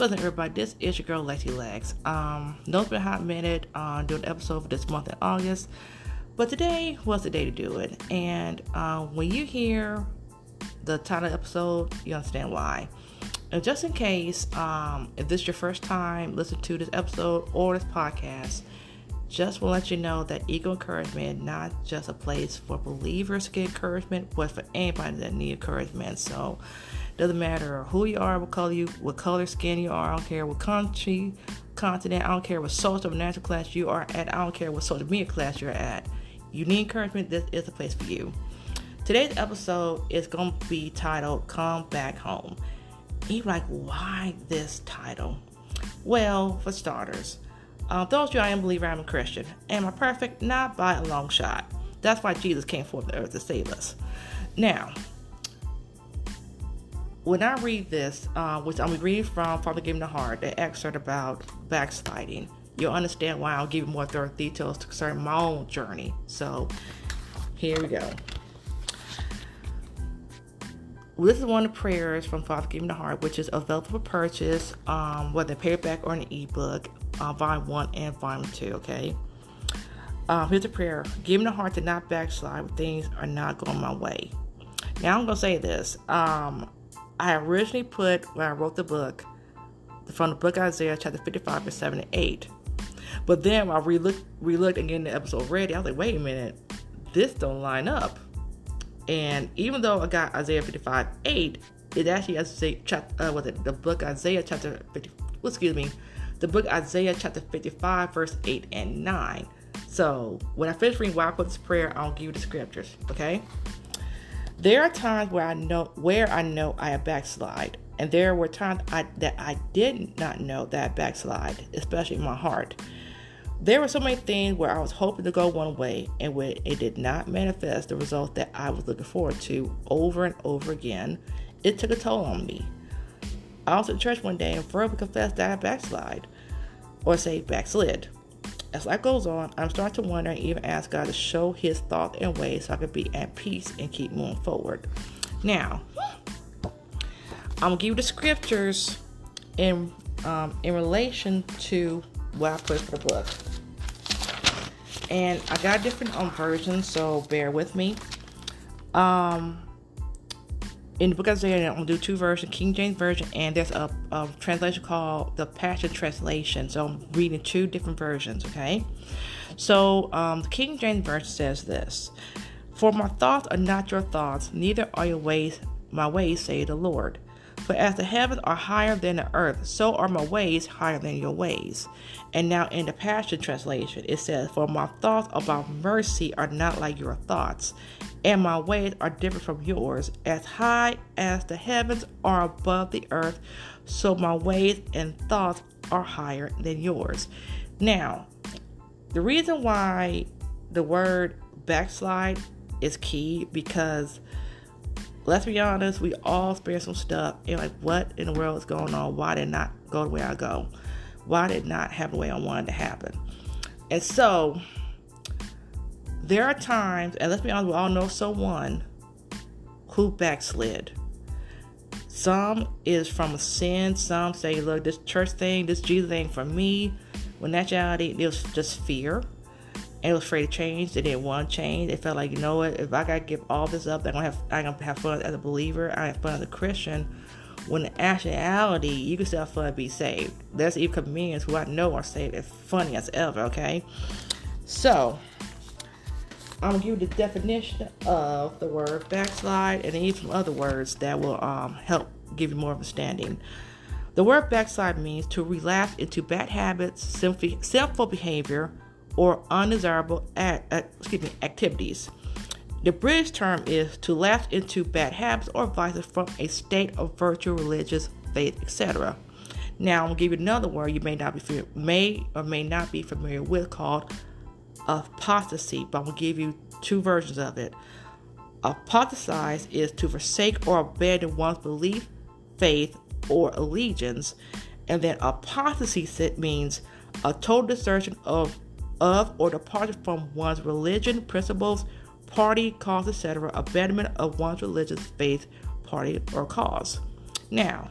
Listen, everybody, this is your girl Lexi Lex. Um, no, it's been a hot minute uh, doing an episode for this month in August, but today was the day to do it. And uh, when you hear the title episode, you understand why. And just in case, um, if this is your first time listening to this episode or this podcast, just want to let you know that Eagle Encouragement not just a place for believers to get encouragement, but for anybody that need encouragement. So doesn't matter who you are, what color you, what color skin you are. I don't care what country, continent. I don't care what social or natural class you are at. I don't care what social media class you're at. You need encouragement. This is the place for you. Today's episode is going to be titled "Come Back Home." You're like, why this title? Well, for starters, uh, those of you I am believer, I'm a Christian. Am I perfect? Not by a long shot. That's why Jesus came forth the earth to save us. Now, when I read this, uh, which I'm reading from Father Give Me the Heart, the excerpt about backsliding, you'll understand why I'll give you more thorough details concerning my own journey. So, here we go. This is one of the prayers from Father Give Me the Heart, which is available for purchase, um, whether paperback or an ebook, uh, volume one and volume two. Okay. Um, here's a prayer: Give me the heart to not backslide when things are not going my way. Now I'm gonna say this. Um, I originally put when I wrote the book from the book Isaiah chapter 55 verse 7 and 8. But then I re-looked, re-looked again the episode ready. I was like, wait a minute, this don't line up. And even though I got Isaiah 55 8, it actually has to say, uh, was it the book Isaiah chapter 50, excuse me, the book Isaiah chapter 55 verse 8 and 9. So when I finish reading why I put this prayer, I'll give you the scriptures, okay? There are times where I know where I know I have backslide, and there were times I, that I did not know that backslide, especially in my heart. There were so many things where I was hoping to go one way, and when it did not manifest the result that I was looking forward to over and over again, it took a toll on me. I was at church one day and verbally confessed that I backslide, or say backslid. As life goes on, I'm starting to wonder and even ask God to show His thoughts and ways so I can be at peace and keep moving forward. Now, I'm gonna give you the scriptures in um, in relation to what I put for the book, and I got different um, versions, so bear with me. Um, in the book of Isaiah, I'm gonna do two versions, King James version, and there's a, a, translation called the Passion Translation. So I'm reading two different versions. Okay, so um, the King James version says this: "For my thoughts are not your thoughts, neither are your ways my ways," say the Lord. For as the heavens are higher than the earth, so are my ways higher than your ways. And now in the Passion Translation, it says, For my thoughts about mercy are not like your thoughts, and my ways are different from yours. As high as the heavens are above the earth, so my ways and thoughts are higher than yours. Now, the reason why the word backslide is key because let's be honest, we all experience some stuff. And like, what in the world is going on? Why did not go the way I go? Why did not happen the way I wanted to happen? And so, there are times, and let's be honest, we all know someone who backslid. Some is from a sin. Some say, look, this church thing, this Jesus thing for me. When actuality, it was just fear and was afraid to change. They didn't want to change. They felt like, you know what, if I gotta give all this up, I'm gonna have I'm gonna have fun as a believer, I have fun as a Christian. When in actuality, you can still have fun and be saved. There's even comedians who I know are saved as funny as ever, okay? So I'm gonna give you the definition of the word backslide and even some other words that will um, help give you more understanding. The word backslide means to relapse into bad habits, sinful behavior, or undesirable act, uh, excuse me, activities. The British term is to lapse into bad habits or vices from a state of virtue, religious faith, etc. Now, I'm gonna give you another word you may not be may or may not be familiar with called apostasy, but I'm gonna give you two versions of it. Apostatize is to forsake or abandon one's belief, faith, or allegiance, and then apostasy means a total desertion of of or departure from one's religion, principles, party, cause, etc., abandonment of one's religious faith, party, or cause. Now,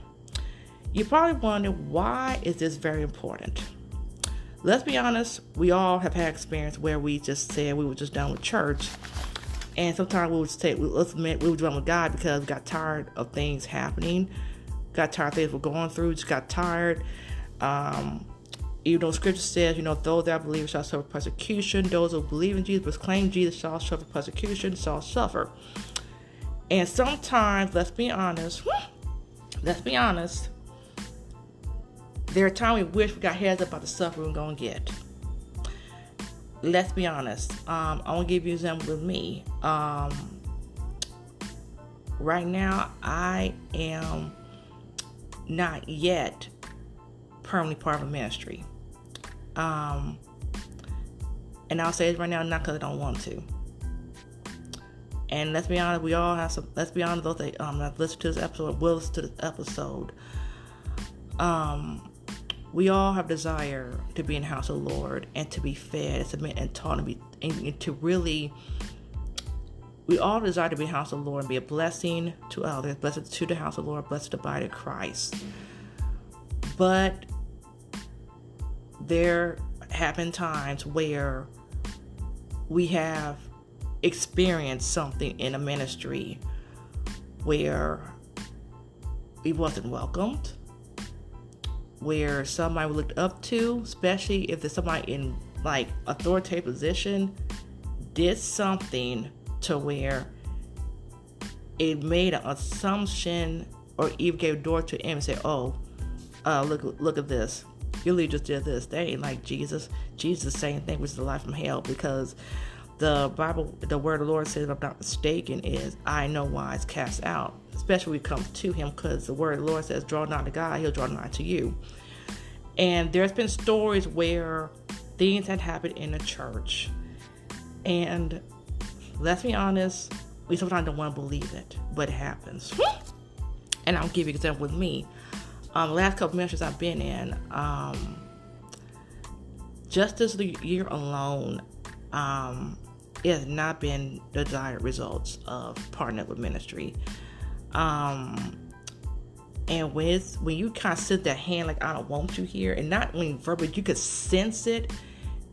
You probably wonder why is this very important? Let's be honest, we all have had experience where we just said we were just done with church. And sometimes we would say, let's admit, we were done with God because we got tired of things happening, got tired of things we're going through, just got tired. Um, even though scripture says, you know, those that believe shall suffer persecution, those who believe in Jesus but claim Jesus shall suffer persecution, shall suffer. And sometimes, let's be honest, let's be honest, there are times we wish we got heads up about the suffering we're going to get. Let's be honest. Um, I want to give you an example with me. Um, right now, I am not yet permanently part of a ministry. Um, and I'll say it right now, not because I don't want to. And let's be honest, we all have some. Let's be honest, those that um have listened to this episode, will listen to this episode. Um, we all have desire to be in the house of the Lord and to be fed, submit, and taught, and be and to really. We all desire to be in the house of the Lord and be a blessing to others, blessed to the house of the Lord, blessed to the body of Christ. But there have been times where we have experienced something in a ministry where we wasn't welcomed, where somebody we looked up to, especially if there's somebody in like authoritative position, did something to where it made an assumption or even gave door to him and said, "Oh, uh, look, look at this. Your leader just did this. Ain't like Jesus. Jesus, same thing, is the life from hell, because the Bible, the word of the Lord says, if I'm not mistaken, is I know why it's cast out. Especially when it comes to Him, because the word of the Lord says, draw nigh to God, He'll draw nigh to you. And there's been stories where things had happened in the church. And let's be honest, we sometimes don't want to believe it, but it happens. and I'll give you an example with me. Um, the last couple ministries I've been in, um, just this year alone, um, it has not been the desired results of partnering with ministry. Um, and with when you kind of sit that hand like I don't want you here, and not when verbally you could sense it,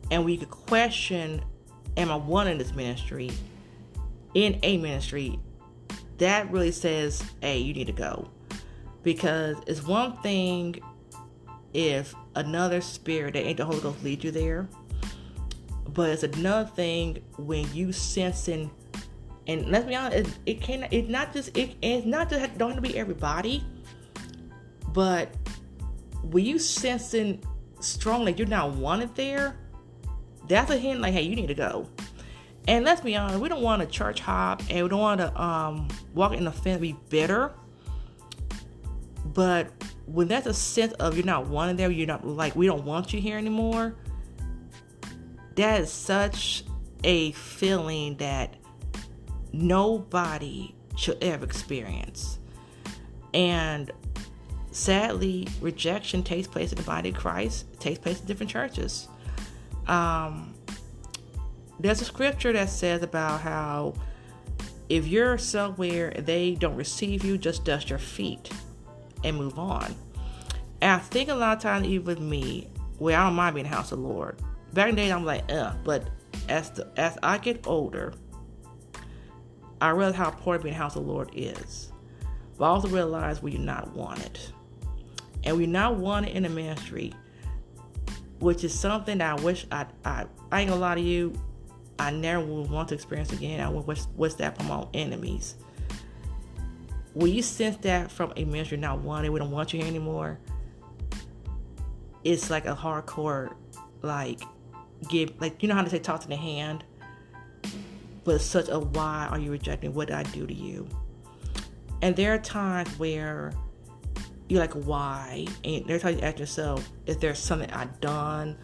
and we could question, am I one in this ministry, in a ministry, that really says, hey, you need to go, because it's one thing if another spirit that ain't the Holy Ghost lead you there but it's another thing when you sensing, and let's be honest, it, it can it's not just it, it's not just don't have to be everybody, but when you sensing strongly you're not wanted there, that's a hint like, hey, you need to go. And let's be honest, we don't want to church hop and we don't want to um, walk in the fence, be bitter. But when that's a sense of you're not wanted there, you're not like we don't want you here anymore that is such a feeling that nobody should ever experience. And sadly, rejection takes place in the body of Christ, it takes place in different churches. Um, there's a scripture that says about how if you're somewhere and they don't receive you, just dust your feet and move on. And I think a lot of times, even with me, where I don't mind being in the house of the Lord, back in the day, I'm like, uh, but as the, as I get older, I realize how important being in the house of the Lord is. But I also realize we're not wanted. And we're not wanted in the ministry, which is something that I wish I, I, I ain't gonna lie to you, I never would want to experience again. I would wish, wish that from my enemies. When you sense that from a ministry not wanted, we don't want you here anymore, it's like a hardcore, like, give like you know how to say talk to the hand? But such a why are you rejecting? What did i do to you? And there are times where you're like why? And there's times you ask yourself is there something i've done?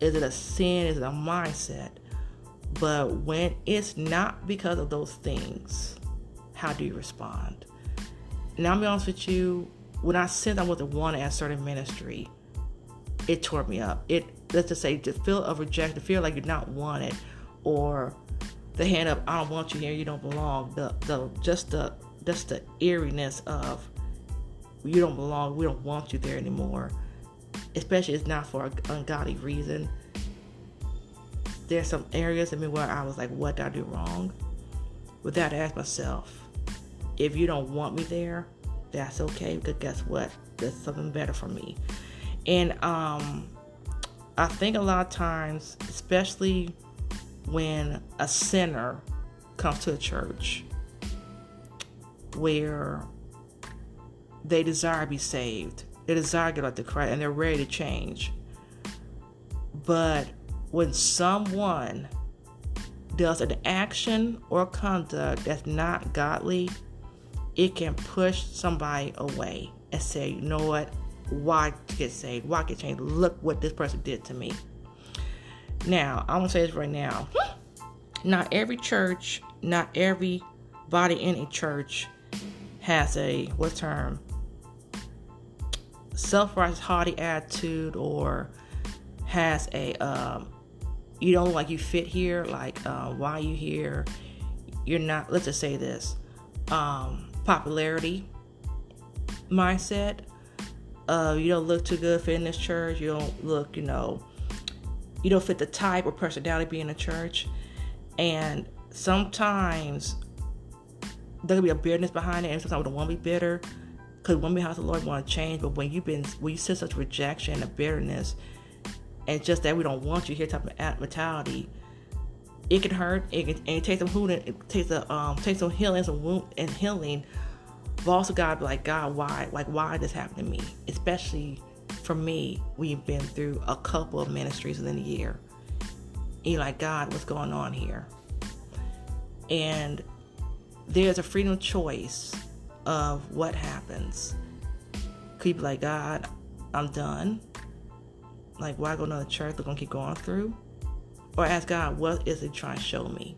Is it a sin? Is it a mindset? But when it's not because of those things how do you respond and i'll be honest with you when i said i wasn't wanted at a certain ministry it tore me up it let's just say the feel of rejection, feel like you're not wanted, or the hand up, I don't want you here, you don't belong. The the just the just the eeriness of you don't belong. We don't want you there anymore. Especially it's not for an ungodly reason. There's some areas in me where I was like, what did I do wrong? With that, I ask myself, if you don't want me there, that's okay. Because guess what? There's something better for me. And um, I think a lot of times, especially when a sinner comes to a church where they desire to be saved, they desire to get out the Christ, and they're ready to change. But when someone does an action or conduct that's not godly, it can push somebody away and say, you know what? Why get saved? Why get changed? Look what this person did to me. Now, I'm gonna say this right now. Not every church, not every body in a church has a what term? Self-righteous, haughty attitude, or has a um, you don't like you fit here. Like, uh, why you here? You're not. Let's just say this: um, popularity mindset. Uh, you don't look too good for in this church. You don't look, you know, you don't fit the type or personality being in a church. And sometimes there could be a bitterness behind it, and sometimes we don't want to be bitter because when we have the Lord want to change. But when you've been, when you sense such rejection and bitterness, and just that we don't want you here type of mentality, it can hurt. It can, and it takes some healing, it takes a um, takes some healing, some wound and healing. But also, God, like, God, why, like, why this happened to me? Especially for me, we've been through a couple of ministries within a year. You're like, God, what's going on here? And there's a freedom of choice of what happens. Could you be like, God, I'm done. Like, why go to another church? They're gonna keep going through, or ask God, what is He trying to show me?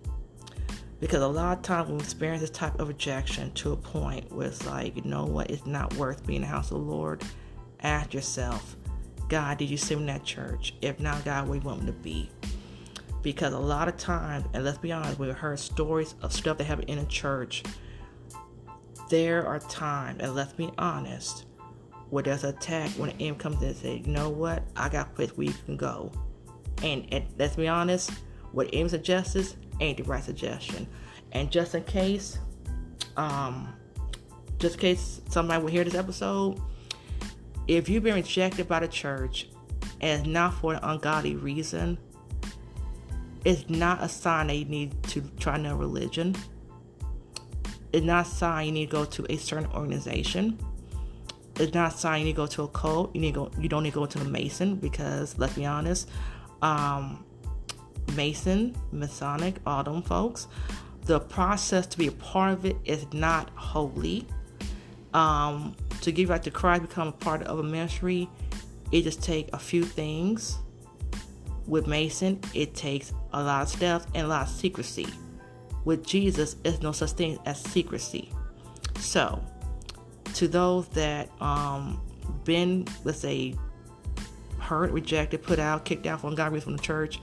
Because a lot of times when we experience this type of rejection to a point where it's like, you know what, it's not worth being in the house of the Lord. Ask yourself, God, did you send me in that church? If not, God, where you want me to be? Because a lot of times, and let's be honest, we've heard stories of stuff that happened in a church. There are times, and let's be honest, where there's an attack when an enemy comes in and says, you know what, I got a place where you can go. And, and let's be honest, what enemy suggests ain't the right suggestion. And just in case, um, just in case somebody will hear this episode, if you've been rejected by the church and not for an ungodly reason, it's not a sign that you need to try another religion. It's not a sign you need to go to a certain organization. It's not a sign you need to go to a cult. You need to go. You don't need to go to the Mason because let's be honest, um, Mason, Masonic, all them folks, the process to be a part of it is not holy. Um, to give back to Christ, become a part of a ministry, it just takes a few things. With Mason, it takes a lot of steps and a lot of secrecy. With Jesus, it's no such thing as secrecy. So, to those that um been, let's say, hurt, rejected, put out, kicked out from God from the church,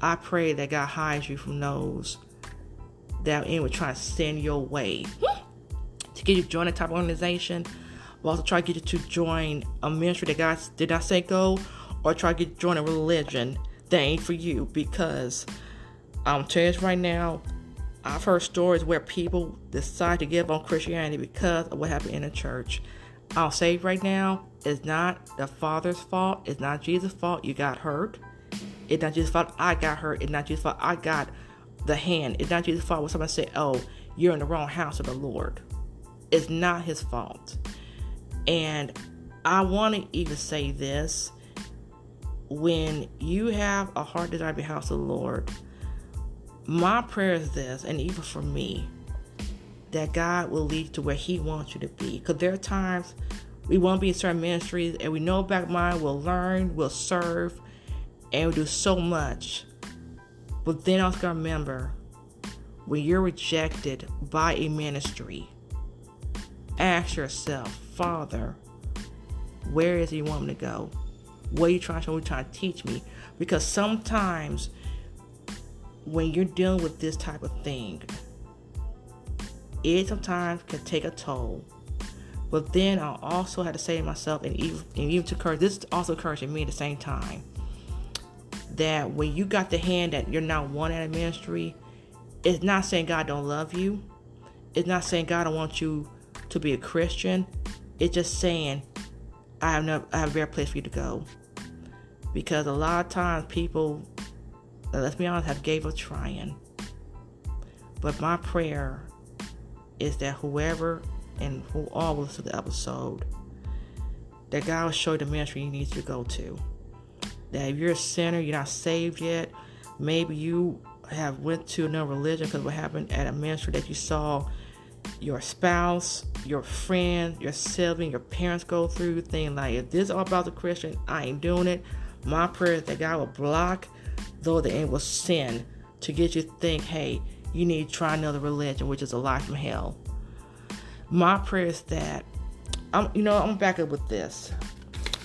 I pray that God hides you from those that anyone trying to send your way hmm. to get you to join a type of organization, but also try to get you to join a ministry that God did not say go, or try to get you to join a religion that ain't for you. Because I'm telling you right now, I've heard stories where people decide to give on Christianity because of what happened in the church. I'll say right now, it's not the Father's fault. It's not Jesus' fault. You got hurt. It's not Jesus' fault. I got hurt. It's not Jesus' fault. I got the hand. It's not Jesus' fault when somebody say, "Oh, you're in the wrong house of the Lord." It's not His fault. And I want to even say this: when you have a heart desire to be house of the Lord, my prayer is this, and even for me, that God will lead to where He wants you to be. Because there are times we won't be in certain ministries, and we know back mind we'll learn, we'll serve, and we'll do so much. But then also remember when you're rejected by a ministry, ask yourself, Father, where is He want me to go? What are you trying to me, trying to teach me? Because sometimes when you're dealing with this type of thing, it sometimes can take a toll But then I also had to say to myself, and even, and even to encourage, this also encouraging me at the same time, that when you got the hand that you're not one at a ministry, it's not saying God don't love you. It's not saying God don't want you to be a Christian. It's just saying I have no I have a better place for you to go. Because a lot of times people, let's be honest, have gave up trying. But my prayer is that whoever and who all listen to the episode, that God will show you the ministry you need to go to. That if you're a sinner, you're not saved yet, maybe you have went to another religion because what happened at a ministry that you saw your spouse, your friend, your sibling, your parents go through, thing like if this is all about the Christian, I ain't doing it. My prayer is that God will block though the end will sin to get you to think, hey, you need to try another religion, which is a lie from hell. My prayer is that I'm you know, I'm back up with this.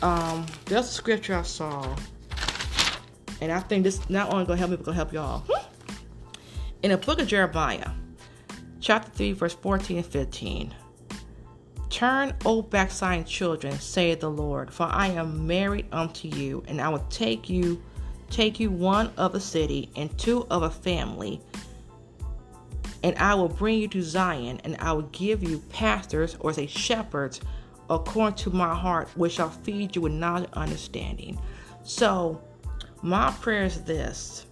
Um, there's a scripture I saw, and I think this not only gonna help me, but gonna help y'all. In the book of Jeremiah, chapter 3, verse 14 and 15. Turn, O backsliding children, saith the Lord, for I am married unto you, and I will take you, take you one of a city and two of a family, and I will bring you to Zion, and I will give you pastors, or say shepherds, according to my heart, which shall feed you with knowledge and understanding. So, my prayer is this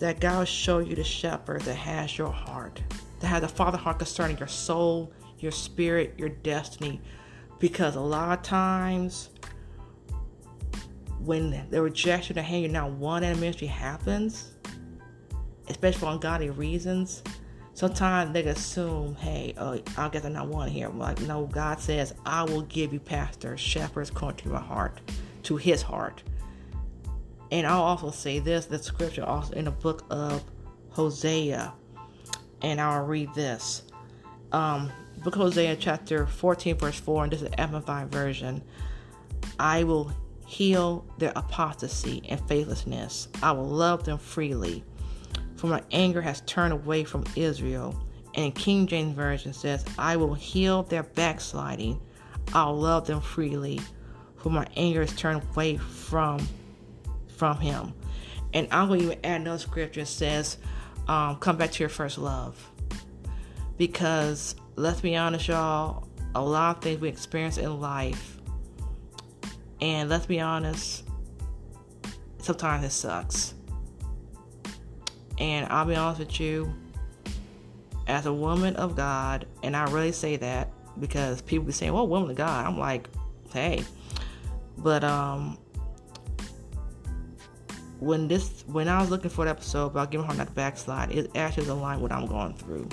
that God will show you the shepherd that has your heart, that has a father heart concerning your soul, your spirit, your destiny. Because a lot of times, when the rejection of hey, you're not one in ministry happens, especially for ungodly reasons, sometimes they assume, hey, uh, I guess I'm not one here. Like, no, God says, I will give you pastors, shepherds according to my heart, to his heart. And I'll also say this the scripture also in the book of Hosea. And I'll read this. Um, book of Hosea chapter 14, verse 4, and this is the Amplified version. I will heal their apostasy and faithlessness. I will love them freely. For my anger has turned away from Israel. And King James Version says, I will heal their backsliding. I'll love them freely. For my anger is turned away from from him. And I'm going to even add another scripture that says, um, come back to your first love. Because let's be honest, y'all, a lot of things we experience in life, and let's be honest, sometimes it sucks. And I'll be honest with you, as a woman of God, and I really say that because people be saying, "Well, woman of God," I'm like, "Hey," but um, when this when I was looking for the episode about giving her that backslide, it actually aligned with what I'm going through.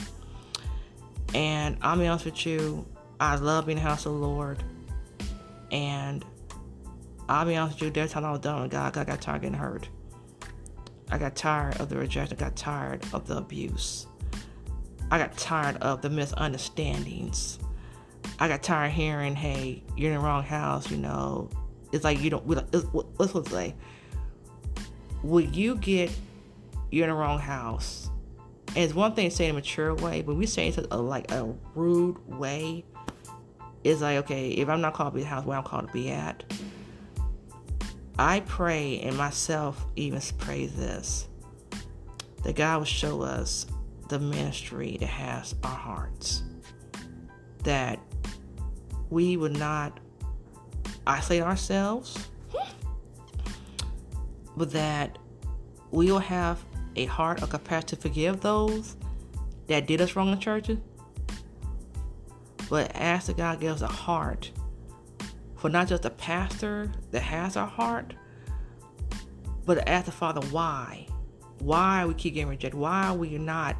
And I'll be honest with you, I love being in the house of the Lord. And I'll be honest with you, there's time I was done with God, I got tired of getting hurt. I got tired of the rejection, I got tired of the abuse. I got tired of the misunderstandings. I got tired of hearing, hey, you're in the wrong house, you know. It's like you don't, let's, let's say, you get you're in the wrong house? And it's one thing to say in a mature way, but we say it a, like a rude way. It's like, okay, if I'm not called to be the house where I'm called to be at, I pray and myself even pray this that God will show us the ministry that has our hearts. That we would not isolate ourselves but that we will have a heart of capacity to forgive those that did us wrong in churches. But ask that God gives a heart for not just a pastor that has our heart, but ask the Father why. Why we keep getting rejected? Why we not?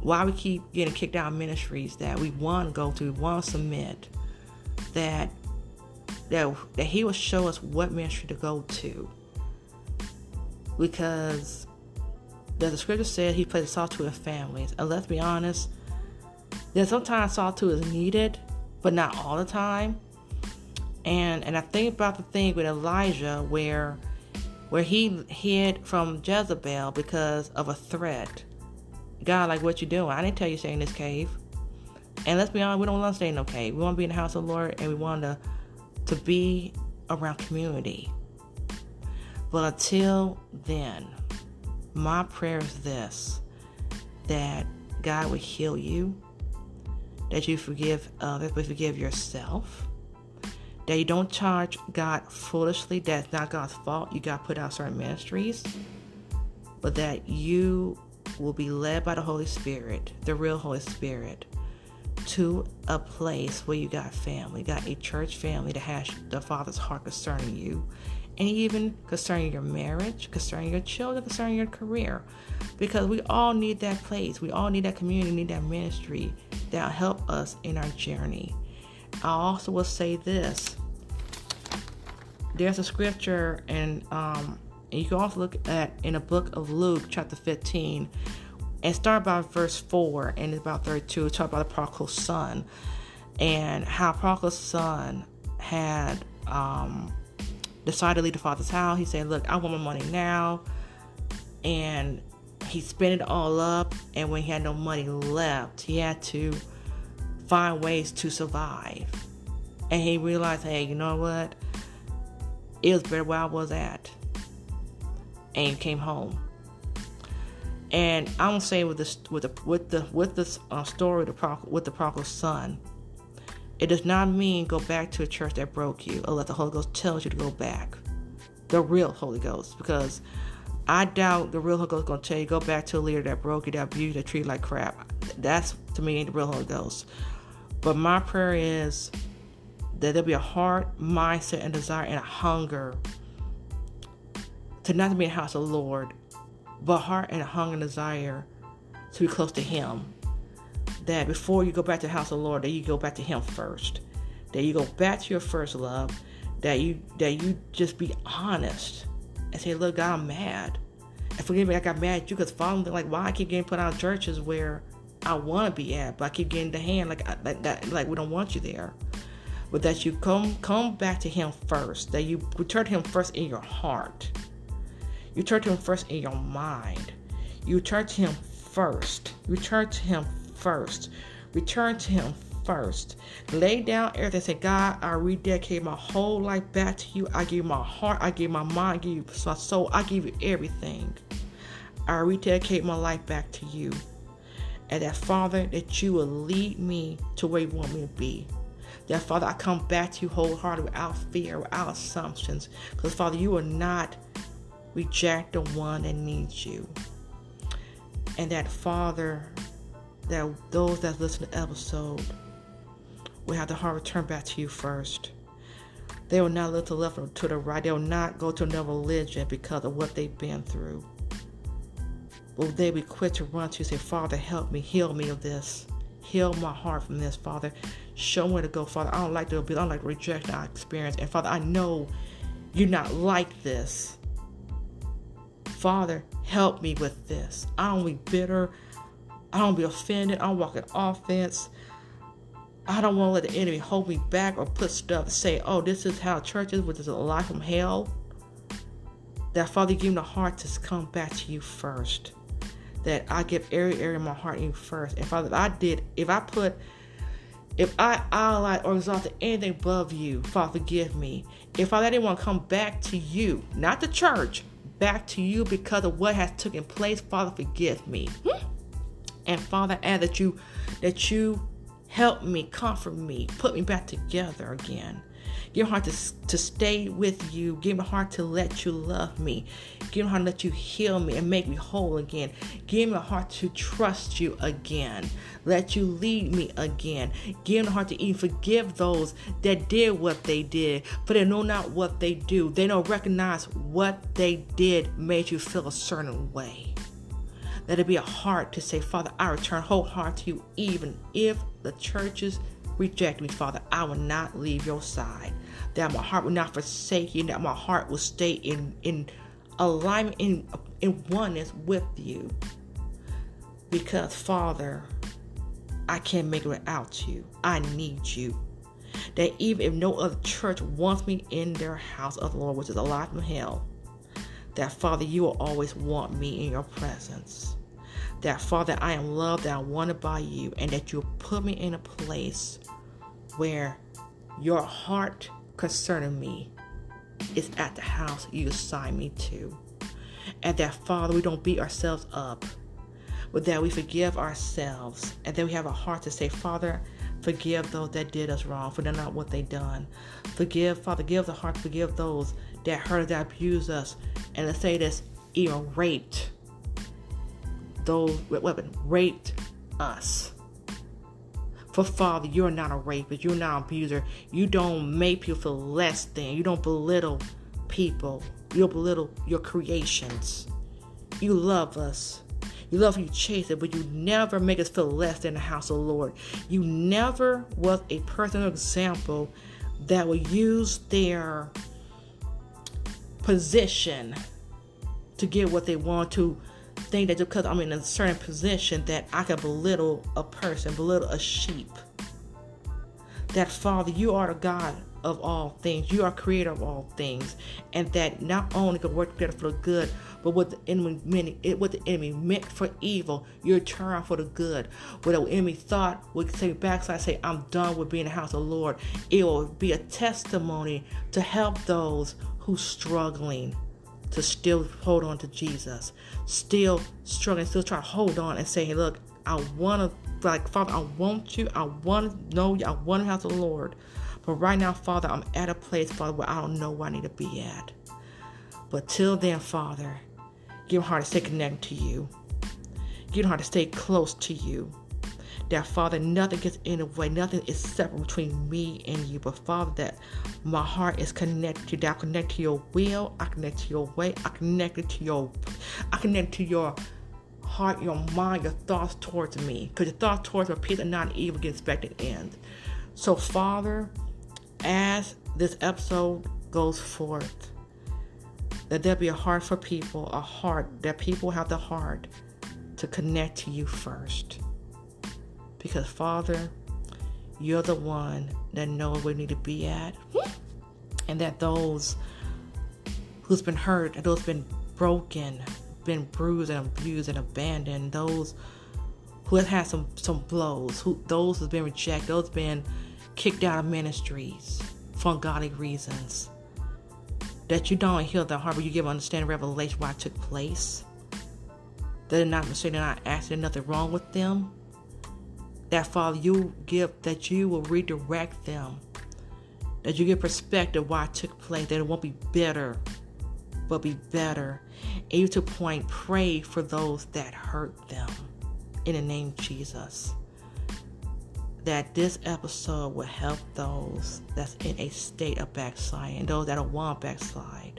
Why we keep getting kicked out of ministries that we want to go to, we want to submit? That that that He will show us what ministry to go to because the scripture said he places solitude in families. And let's be honest, that sometimes solitude is needed, but not all the time. And and I think about the thing with Elijah where where he hid from Jezebel because of a threat. God, like what you doing? I didn't tell you to stay in this cave. And let's be honest, we don't want to stay in no cave. We want to be in the house of the Lord and we want to, to be around community. But until then, my prayer is this that God will heal you, that you forgive others, but forgive yourself, that you don't charge God foolishly, that's not God's fault. You got put out certain ministries, but that you will be led by the Holy Spirit, the real Holy Spirit, to a place where you got family, got a church family that has the Father's heart concerning you, and even concerning your marriage, concerning your children, concerning your career. Because we all need that place. We all need that community, need that ministry that'll help us in our journey. I also will say this. There's a scripture and um you can also look at in a book of Luke, chapter 15, and start by verse 4 and it's about 32, talk about the prodigal son and how prodigal son had um, decided to leave the father's house. He said, Look, I want my money now. And he spent it all up. And when he had no money left, he had to find ways to survive. And he realized, hey, you know what? It was better where I was at. And he came home. And I don't say with this with the with the with this uh, story the with the prodigal son it does not mean go back to a church that broke you or let the Holy Ghost tells you to go back. The real Holy Ghost. Because I doubt the real Holy Ghost to tell you go back to a leader that broke you, that abused that treated like crap. That's, to me, ain't the real Holy Ghost. But my prayer is that there'll be a heart, mindset, and desire and a hunger to not be in the house of the Lord, but heart and a hunger and desire to be close to Him that before you go back to the house of the Lord, that you go back to Him first. That you go back to your first love. That you that you just be honest and say, "Look, God, I'm mad." And forgive me, I got mad at you because them, like why I keep getting put out of churches where I want to be at, but I keep getting the hand like like that like we don't want you there. But that you come come back to Him first. That you return Him first in your heart. You turn to Him first in your mind. You turn to Him first. You turn to Him first. Return to Him first. Lay down everything. Say, God, I rededicate my whole life back to you. I give my heart. I give my mind. I give you my soul. I give you everything. I rededicate my life back to you. And that, Father, that you will lead me to where you want me to be. That, Father, I come back to you wholehearted without fear, without assumptions. Because, Father, you will not reject the one that needs you. And that, Father, that those that listen to the episode will have the heart to return back to you first. They will not look to the left or to the right. They will not go to another religion because of what they've been through. But they be quick to run to say, Father, help me, heal me of this. Heal my heart from this, Father. Show me where to go, Father. I don't like to be, I don't like to reject our experience. And Father, I know you're not like this. Father, help me with this. I don't be bitter. I don't be offended. I don't walk in offense. I don't want to let the enemy hold me back or put stuff say, oh, this is how church is, which is a lie from hell. That Father, give me the heart to come back to you first. That I give every area of my heart in you first. And Father, if I did, if I put, if I allied or exalted anything above you, Father, forgive me. If I didn't want to come back to you, not the church, back to you because of what has taken place, Father, forgive me. Hmm? And Father, I ask that you that you help me, comfort me, put me back together again. Give a heart to, to stay with you. Give a heart to let you love me. Give me a heart to let you heal me and make me whole again. Give me a heart to trust you again. Let you lead me again. Give me a heart to even forgive those that did what they did, for they know not what they do. They don't recognize what they did made you feel a certain way. Let it be a heart to say, Father, I return whole heart to you, even if the churches reject me, Father. I will not leave your side. That my heart will not forsake you, that my heart will stay in, in alignment, in, in oneness with you. Because, Father, I can't make it without you. I need you. That even if no other church wants me in their house of the Lord, which is alive from hell, that Father, you will always want me in your presence. that Father, I am loved, that I'm wanted by you, and that you put me in a place where your heart concerning me is at the house you assign me to. And that, Father, we don't beat ourselves up, but that we forgive ourselves. And that we have a heart to say, Father, forgive those that did us wrong, for they're not what they done. Forgive, Father, give the heart forgive those that hurt, that abused us. And to say this, even raped those weapon raped us. For Father, you're not a rapist, you're not an abuser. You don't make people feel less than. You don't belittle people. You don't belittle your creations. You love us. You love you chase it, but you never make us feel less than the house of the Lord. You never was a personal example that would use their position to get what they want to think that because I'm in a certain position that I can belittle a person, belittle a sheep. That Father, you are the God of all things. You are creator of all things. And that not only can work together for the good, but what the enemy meant, what the enemy meant for evil, you turn for the good. What the enemy thought would say backside, say, I'm done with being in the house of the Lord. It will be a testimony to help those who's struggling to still hold on to Jesus, still struggling, still trying to hold on and say, hey, look, I want to, like, Father, I want you. I want to know you. I want to have the Lord. But right now, Father, I'm at a place, Father, where I don't know where I need to be at. But till then, Father, give me heart to stay connected to you. Give me heart to stay close to you that Father, nothing gets in the way, nothing is separate between me and you. But Father, that my heart is connected to that. I connect to your will, I connect to your way, I connect to your I connect to your heart, your mind, your thoughts towards me. Because your thoughts towards me peace and not evil get expected end. So Father, as this episode goes forth, that there be a heart for people, a heart that people have the heart to connect to you first. Because, Father, you're the one that knows where we need to be at. And that those who's been hurt, and those been broken, been bruised and abused and abandoned, those who have had some, some blows, who those who've been rejected, those been kicked out of ministries for ungodly reasons. That you don't heal the heart, but you give understanding revelation why it took place. That they're not they're not asking nothing wrong with them that Father, you give that you will redirect them, that you give perspective why it took place, that it won't be bitter, but be better. And you to point, pray for those that hurt them in the name of Jesus. That this episode will help those that's in a state of backslide and those that don't want backslide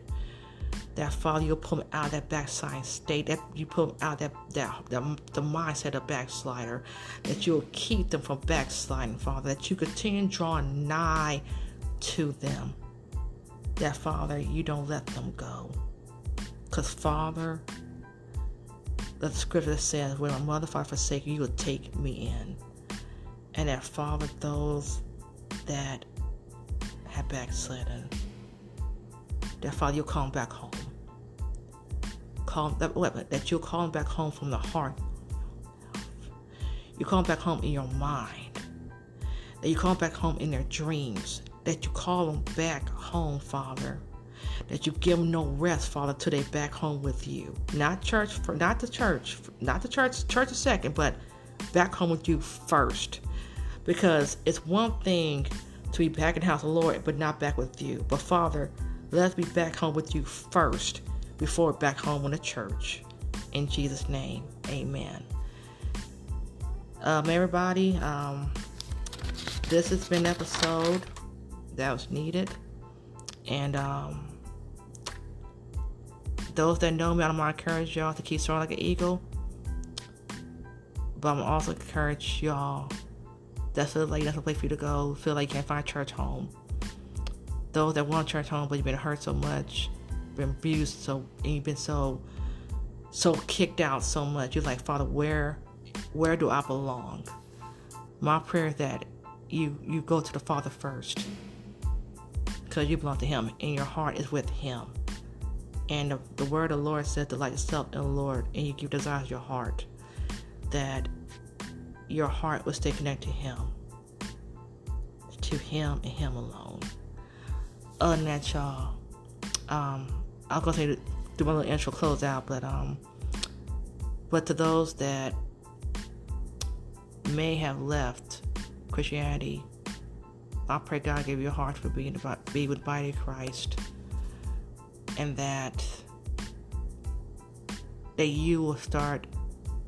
that Father, you'll pull them out of that backsliding state, that you pull them out that, that, that the mindset of backslider, that you'll keep them from backsliding, Father, that you continue drawing nigh to them. That Father, you don't let them go. Because Father, the scripture says, when my mother father forsake you, you will take me in. And that Father, those that have backslidden, that Father, you'll come back home call that that you're calling back home from the heart. You call calling back home in your mind. That you call them back home in their dreams. That you call them back home, Father. That you give them no rest, Father, till they back home with you. Not church, for, not the church, not the church, church is second, but back home with you first. Because it's one thing to be back in the house of the Lord, but not back with you. But Father, let's be back home with you first before back home in the church. In Jesus' name, amen. Um, everybody, um, this has been episode that was needed. And um, those that know me, I'm going to encourage y'all to keep soaring like an eagle. But I'm also encourage y'all that feel like that's a place for you to go, feel like you can't find church home. Those that want church home, but you've been hurt so much, abused so and you've been so so kicked out so much. You're like, Father, where where do I belong? My prayer that you you go to the Father first. Because you belong to Him and your heart is with Him. And the, the word of the Lord says, Delight yourself in the Lord, and you give desires your heart. that your heart will stay connected to Him, to Him and Him alone. Other than that, y'all, um, I was gonna say do my little intro close out, but um, but to those that may have left Christianity, I pray God give you a heart for being about be with body Christ, and that that you will start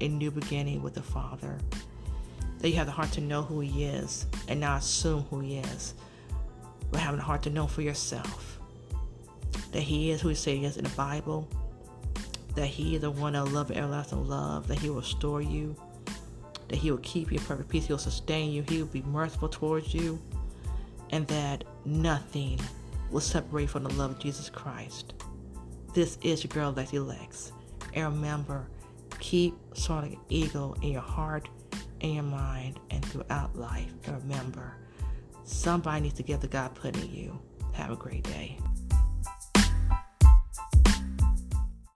a new beginning with the Father. That you have the heart to know who He is and not assume who He is, but having the heart to know for yourself that He is who He said He is in the Bible, that He is the one that love everlasting love, that He will restore you, that He will keep you in perfect peace, He will sustain you, He will be merciful towards you, and that nothing will separate from the love of Jesus Christ. This is your girl, Lexi Lex. And remember, keep soaring eagle in your heart, in your mind, and throughout life. And remember, somebody needs to get the God put in you. Have a great day.